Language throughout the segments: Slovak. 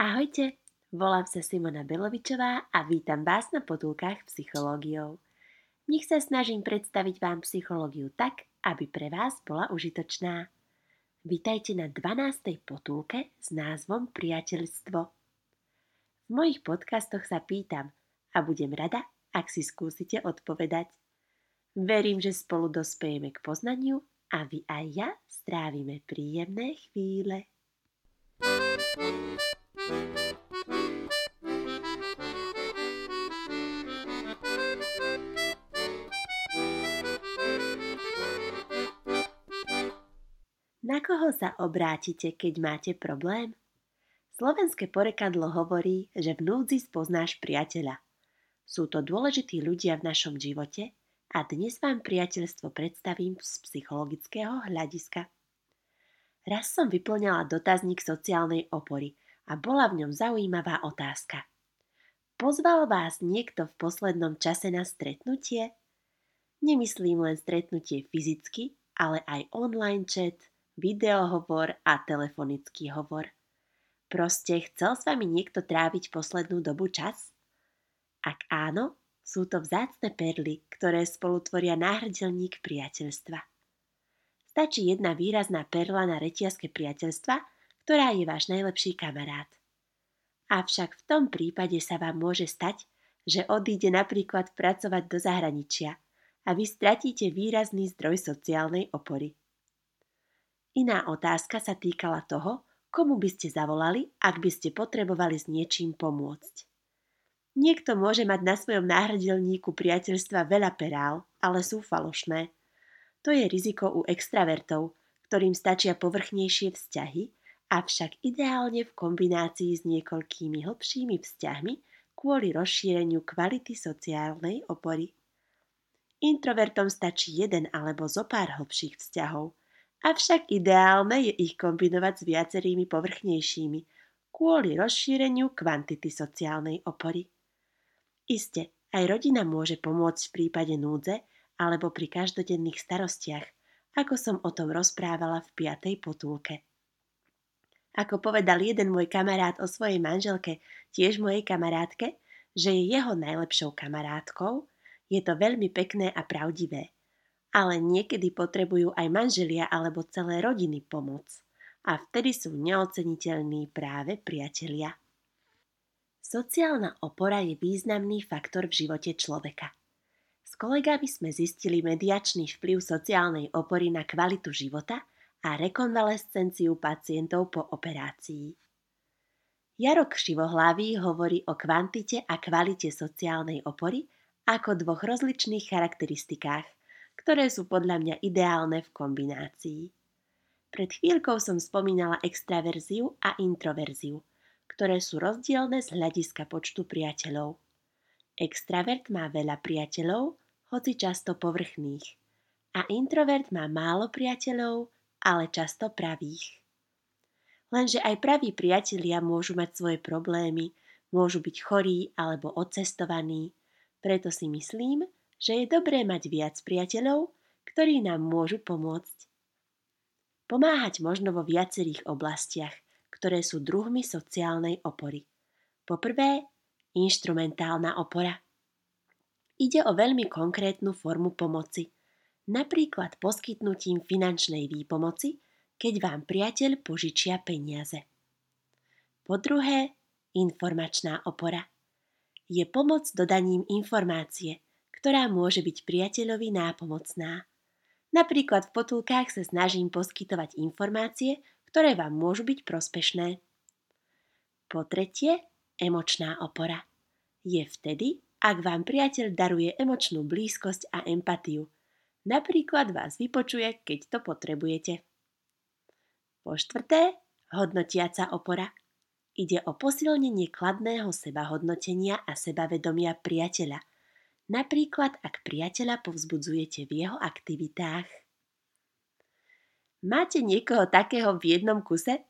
Ahojte, volám sa Simona Belovičová a vítam vás na potulkách psychológiou. V nich sa snažím predstaviť vám psychológiu tak, aby pre vás bola užitočná. Vítajte na 12. potulke s názvom Priateľstvo. V mojich podcastoch sa pýtam a budem rada, ak si skúsite odpovedať. Verím, že spolu dospejeme k poznaniu a vy aj ja strávime príjemné chvíle. Na koho sa obrátite, keď máte problém? Slovenské porekadlo hovorí, že v núdzi spoznáš priateľa. Sú to dôležití ľudia v našom živote a dnes vám priateľstvo predstavím z psychologického hľadiska. Raz som vyplňala dotazník sociálnej opory a bola v ňom zaujímavá otázka. Pozval vás niekto v poslednom čase na stretnutie? Nemyslím len stretnutie fyzicky, ale aj online chat, videohovor a telefonický hovor. Proste chcel s vami niekto tráviť poslednú dobu čas? Ak áno, sú to vzácne perly, ktoré spolu tvoria náhrdelník priateľstva. Stačí jedna výrazná perla na reťazke priateľstva, ktorá je váš najlepší kamarát. Avšak v tom prípade sa vám môže stať, že odíde napríklad pracovať do zahraničia a vy stratíte výrazný zdroj sociálnej opory. Iná otázka sa týkala toho, komu by ste zavolali, ak by ste potrebovali s niečím pomôcť. Niekto môže mať na svojom náhradelníku priateľstva veľa perál, ale sú falošné. To je riziko u extravertov, ktorým stačia povrchnejšie vzťahy, avšak ideálne v kombinácii s niekoľkými hlbšími vzťahmi kvôli rozšíreniu kvality sociálnej opory. Introvertom stačí jeden alebo zo pár hlbších vzťahov – Avšak ideálne je ich kombinovať s viacerými povrchnejšími kvôli rozšíreniu kvantity sociálnej opory. Iste, aj rodina môže pomôcť v prípade núdze alebo pri každodenných starostiach, ako som o tom rozprávala v piatej potulke. Ako povedal jeden môj kamarát o svojej manželke, tiež mojej kamarátke, že je jeho najlepšou kamarátkou, je to veľmi pekné a pravdivé – ale niekedy potrebujú aj manželia alebo celé rodiny pomoc. A vtedy sú neoceniteľní práve priatelia. Sociálna opora je významný faktor v živote človeka. S kolegami sme zistili mediačný vplyv sociálnej opory na kvalitu života a rekonvalescenciu pacientov po operácii. Jarok Šivohlavý hovorí o kvantite a kvalite sociálnej opory ako dvoch rozličných charakteristikách – ktoré sú podľa mňa ideálne v kombinácii. Pred chvíľkou som spomínala extraverziu a introverziu, ktoré sú rozdielne z hľadiska počtu priateľov. Extravert má veľa priateľov, hoci často povrchných. A introvert má málo priateľov, ale často pravých. Lenže aj praví priatelia môžu mať svoje problémy, môžu byť chorí alebo odcestovaní, preto si myslím, že je dobré mať viac priateľov, ktorí nám môžu pomôcť. Pomáhať možno vo viacerých oblastiach, ktoré sú druhmi sociálnej opory. Poprvé, inštrumentálna opora. Ide o veľmi konkrétnu formu pomoci, napríklad poskytnutím finančnej výpomoci, keď vám priateľ požičia peniaze. Po druhé, informačná opora. Je pomoc dodaním informácie – ktorá môže byť priateľovi nápomocná. Napríklad v potulkách sa snažím poskytovať informácie, ktoré vám môžu byť prospešné. Po tretie, emočná opora. Je vtedy, ak vám priateľ daruje emočnú blízkosť a empatiu. Napríklad vás vypočuje, keď to potrebujete. Po štvrté, hodnotiaca opora. Ide o posilnenie kladného sebahodnotenia a sebavedomia priateľa – napríklad ak priateľa povzbudzujete v jeho aktivitách. Máte niekoho takého v jednom kuse?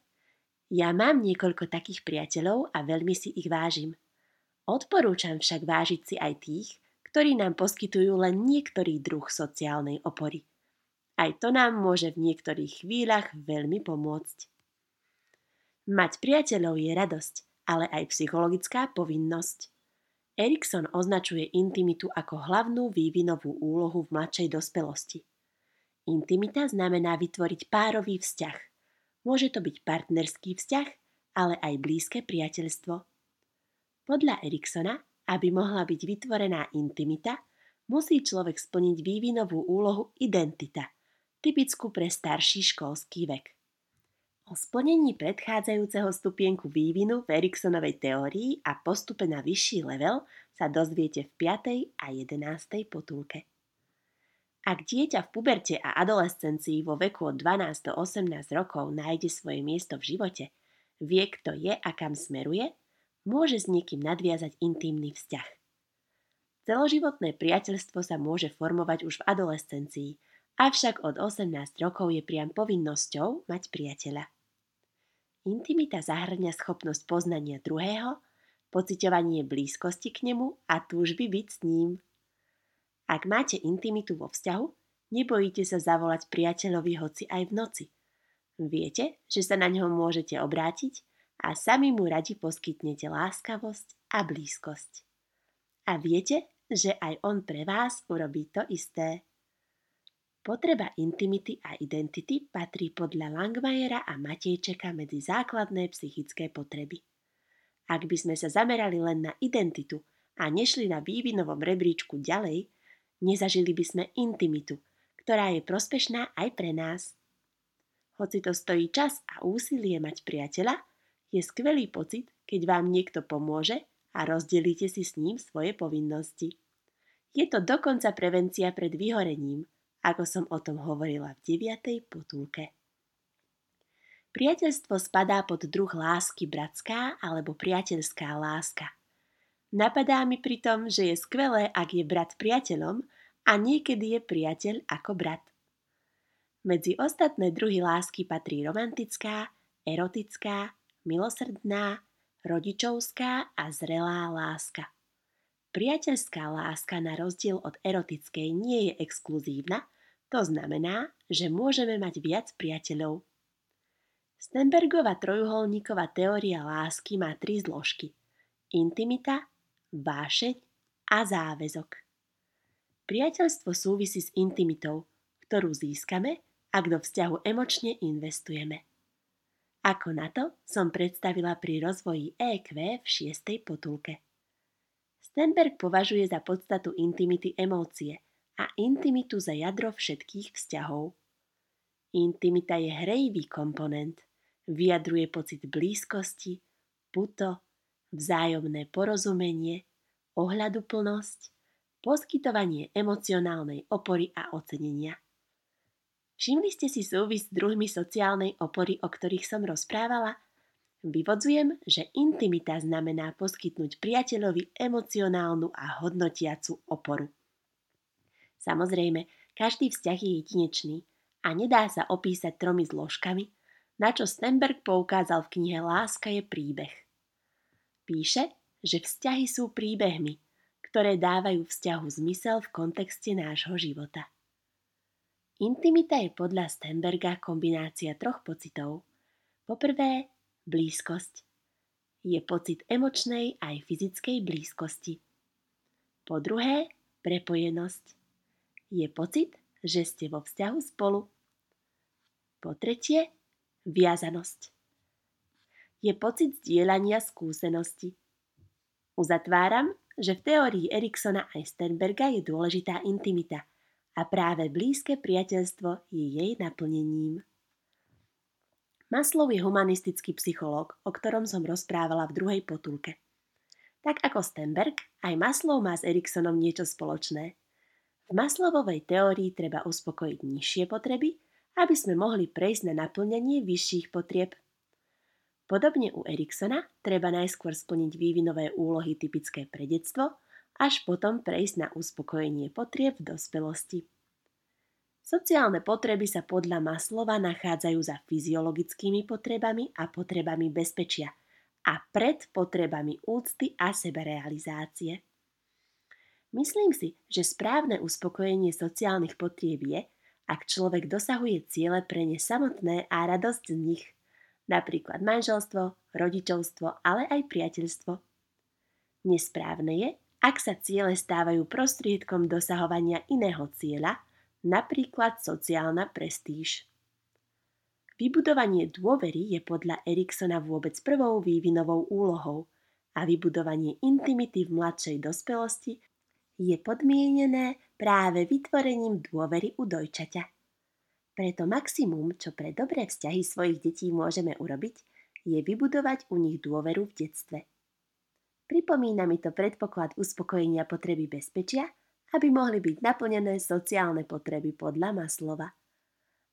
Ja mám niekoľko takých priateľov a veľmi si ich vážim. Odporúčam však vážiť si aj tých, ktorí nám poskytujú len niektorý druh sociálnej opory. Aj to nám môže v niektorých chvíľach veľmi pomôcť. Mať priateľov je radosť, ale aj psychologická povinnosť. Erikson označuje intimitu ako hlavnú vývinovú úlohu v mladšej dospelosti. Intimita znamená vytvoriť párový vzťah. Môže to byť partnerský vzťah, ale aj blízke priateľstvo. Podľa Eriksona, aby mohla byť vytvorená intimita, musí človek splniť vývinovú úlohu identita, typickú pre starší školský vek. O splnení predchádzajúceho stupienku vývinu v Eriksonovej teórii a postupe na vyšší level sa dozviete v 5. a 11. potulke. Ak dieťa v puberte a adolescencii vo veku od 12 do 18 rokov nájde svoje miesto v živote, vie kto je a kam smeruje, môže s niekým nadviazať intimný vzťah. Celoživotné priateľstvo sa môže formovať už v adolescencii, avšak od 18 rokov je priam povinnosťou mať priateľa. Intimita zahrňa schopnosť poznania druhého, pociťovanie blízkosti k nemu a túžby byť s ním. Ak máte intimitu vo vzťahu, nebojíte sa zavolať priateľovi hoci aj v noci. Viete, že sa na ňo môžete obrátiť a sami mu radi poskytnete láskavosť a blízkosť. A viete, že aj on pre vás urobí to isté. Potreba intimity a identity patrí podľa Langmajera a Matejčeka medzi základné psychické potreby. Ak by sme sa zamerali len na identitu a nešli na vývinovom rebríčku ďalej, nezažili by sme intimitu, ktorá je prospešná aj pre nás. Hoci to stojí čas a úsilie mať priateľa, je skvelý pocit, keď vám niekto pomôže a rozdelíte si s ním svoje povinnosti. Je to dokonca prevencia pred vyhorením – ako som o tom hovorila v 9. potulke. Priateľstvo spadá pod druh lásky bratská alebo priateľská láska. Napadá mi pritom, že je skvelé, ak je brat priateľom a niekedy je priateľ ako brat. Medzi ostatné druhy lásky patrí romantická, erotická, milosrdná, rodičovská a zrelá láska. Priateľská láska na rozdiel od erotickej nie je exkluzívna, to znamená, že môžeme mať viac priateľov. Stenbergova trojuholníková teória lásky má tri zložky. Intimita, vášeň a záväzok. Priateľstvo súvisí s intimitou, ktorú získame, ak do vzťahu emočne investujeme. Ako na to som predstavila pri rozvoji EQ v šiestej potulke. Stenberg považuje za podstatu intimity emócie a intimitu za jadro všetkých vzťahov. Intimita je hrejivý komponent, vyjadruje pocit blízkosti, puto, vzájomné porozumenie, ohľaduplnosť, poskytovanie emocionálnej opory a ocenenia. Všimli ste si súvis s druhmi sociálnej opory, o ktorých som rozprávala – Vyvodzujem, že intimita znamená poskytnúť priateľovi emocionálnu a hodnotiacu oporu. Samozrejme, každý vzťah je jedinečný a nedá sa opísať tromi zložkami, na čo Stenberg poukázal v knihe Láska je príbeh. Píše, že vzťahy sú príbehmi, ktoré dávajú vzťahu zmysel v kontexte nášho života. Intimita je podľa Stenberga kombinácia troch pocitov. Poprvé, Blízkosť je pocit emočnej aj fyzickej blízkosti. Po druhé, prepojenosť je pocit, že ste vo vzťahu spolu. Po tretie, viazanosť je pocit zdieľania skúsenosti. Uzatváram, že v teórii Eriksona aj Sternberga je dôležitá intimita a práve blízke priateľstvo je jej naplnením. Maslow je humanistický psychológ, o ktorom som rozprávala v druhej potulke. Tak ako Stenberg, aj Maslow má s Eriksonom niečo spoločné. V Maslowovej teórii treba uspokojiť nižšie potreby, aby sme mohli prejsť na naplňanie vyšších potrieb. Podobne u Eriksona treba najskôr splniť vývinové úlohy typické pre detstvo, až potom prejsť na uspokojenie potrieb v dospelosti. Sociálne potreby sa podľa Maslova nachádzajú za fyziologickými potrebami a potrebami bezpečia a pred potrebami úcty a seberealizácie. Myslím si, že správne uspokojenie sociálnych potrieb je, ak človek dosahuje ciele pre ne samotné a radosť z nich. napríklad manželstvo, rodičovstvo, ale aj priateľstvo. Nesprávne je, ak sa ciele stávajú prostriedkom dosahovania iného cieľa, napríklad sociálna prestíž. Vybudovanie dôvery je podľa Eriksona vôbec prvou vývinovou úlohou a vybudovanie intimity v mladšej dospelosti je podmienené práve vytvorením dôvery u dojčaťa. Preto maximum, čo pre dobré vzťahy svojich detí môžeme urobiť, je vybudovať u nich dôveru v detstve. Pripomína mi to predpoklad uspokojenia potreby bezpečia, aby mohli byť naplnené sociálne potreby podľa Maslova.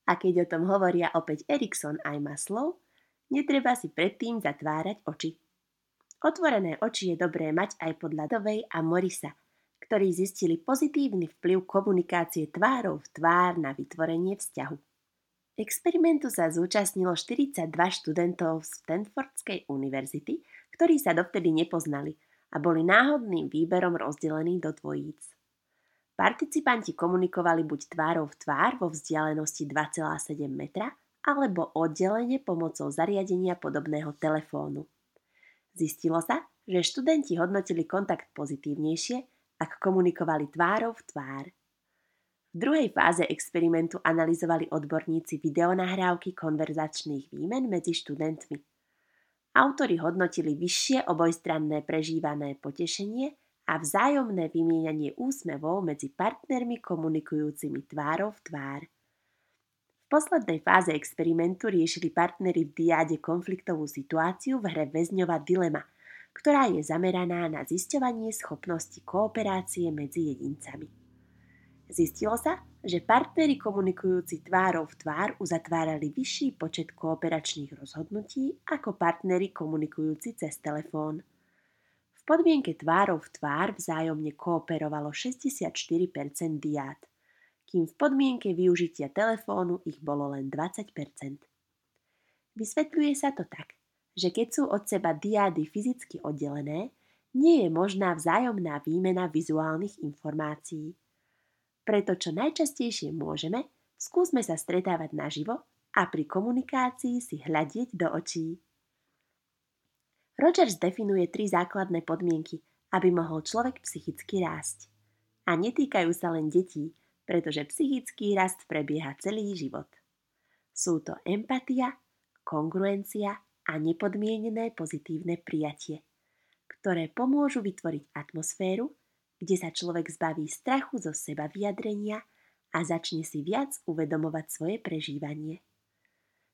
A keď o tom hovoria opäť Erikson aj Maslov, netreba si predtým zatvárať oči. Otvorené oči je dobré mať aj podľa Dovej a Morisa – ktorí zistili pozitívny vplyv komunikácie tvárov v tvár na vytvorenie vzťahu. Experimentu sa zúčastnilo 42 študentov z Stanfordskej univerzity, ktorí sa dovtedy nepoznali a boli náhodným výberom rozdelení do dvojíc. Participanti komunikovali buď tvárov v tvár vo vzdialenosti 2,7 metra, alebo oddelenie pomocou zariadenia podobného telefónu. Zistilo sa, že študenti hodnotili kontakt pozitívnejšie, ak komunikovali tvárov v tvár. V druhej fáze experimentu analyzovali odborníci videonahrávky konverzačných výmen medzi študentmi. Autori hodnotili vyššie obojstranné prežívané potešenie a vzájomné vymieňanie úsmevov medzi partnermi komunikujúcimi tvárov v tvár. V poslednej fáze experimentu riešili partnery v diáde konfliktovú situáciu v hre väzňová dilema – ktorá je zameraná na zisťovanie schopnosti kooperácie medzi jedincami. Zistilo sa, že partnery komunikujúci tvárov v tvár uzatvárali vyšší počet kooperačných rozhodnutí ako partnery komunikujúci cez telefón. V podmienke tvárov v tvár vzájomne kooperovalo 64% diát, kým v podmienke využitia telefónu ich bolo len 20%. Vysvetľuje sa to tak, že keď sú od seba diády fyzicky oddelené, nie je možná vzájomná výmena vizuálnych informácií. Preto čo najčastejšie môžeme, skúsme sa stretávať naživo a pri komunikácii si hľadieť do očí. Rogers definuje tri základné podmienky, aby mohol človek psychicky rásť. A netýkajú sa len detí, pretože psychický rast prebieha celý život. Sú to empatia, kongruencia a nepodmienené pozitívne prijatie, ktoré pomôžu vytvoriť atmosféru, kde sa človek zbaví strachu zo seba vyjadrenia a začne si viac uvedomovať svoje prežívanie.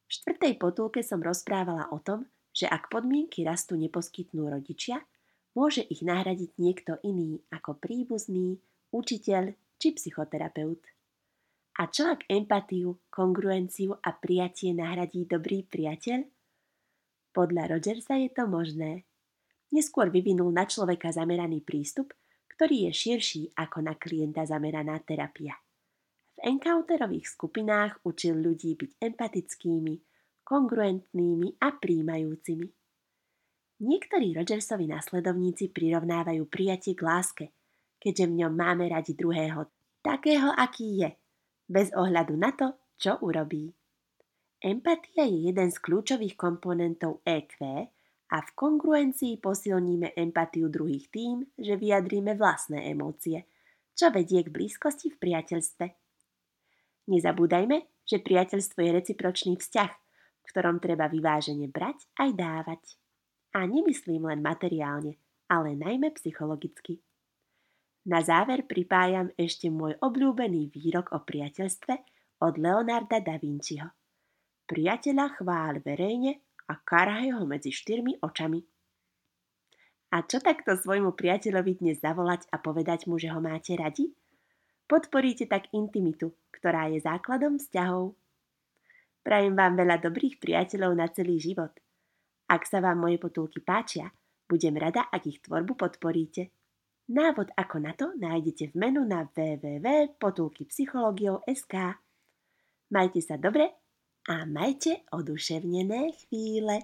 V štvrtej potulke som rozprávala o tom, že ak podmienky rastu neposkytnú rodičia, môže ich nahradiť niekto iný ako príbuzný, učiteľ či psychoterapeut. A čo ak empatiu, kongruenciu a prijatie nahradí dobrý priateľ? Podľa Rogersa je to možné. Neskôr vyvinul na človeka zameraný prístup, ktorý je širší ako na klienta zameraná terapia. V encounterových skupinách učil ľudí byť empatickými, kongruentnými a príjmajúcimi. Niektorí Rogersovi následovníci prirovnávajú prijatie k láske, keďže v ňom máme radi druhého takého, aký je, bez ohľadu na to, čo urobí. Empatia je jeden z kľúčových komponentov EQ a v kongruencii posilníme empatiu druhých tým, že vyjadríme vlastné emócie, čo vedie k blízkosti v priateľstve. Nezabúdajme, že priateľstvo je recipročný vzťah, v ktorom treba vyvážene brať aj dávať. A nemyslím len materiálne, ale najmä psychologicky. Na záver pripájam ešte môj obľúbený výrok o priateľstve od Leonarda da Vinciho – Priateľa chváľ verejne a karhaj ho medzi štyrmi očami. A čo takto svojmu priateľovi dnes zavolať a povedať mu, že ho máte radi? Podporíte tak intimitu, ktorá je základom vzťahov. Prajem vám veľa dobrých priateľov na celý život. Ak sa vám moje potulky páčia, budem rada, ak ich tvorbu podporíte. Návod ako na to nájdete v menu na www.potulkypsychologiou.sk Majte sa dobre a majte oduševnené chvíle.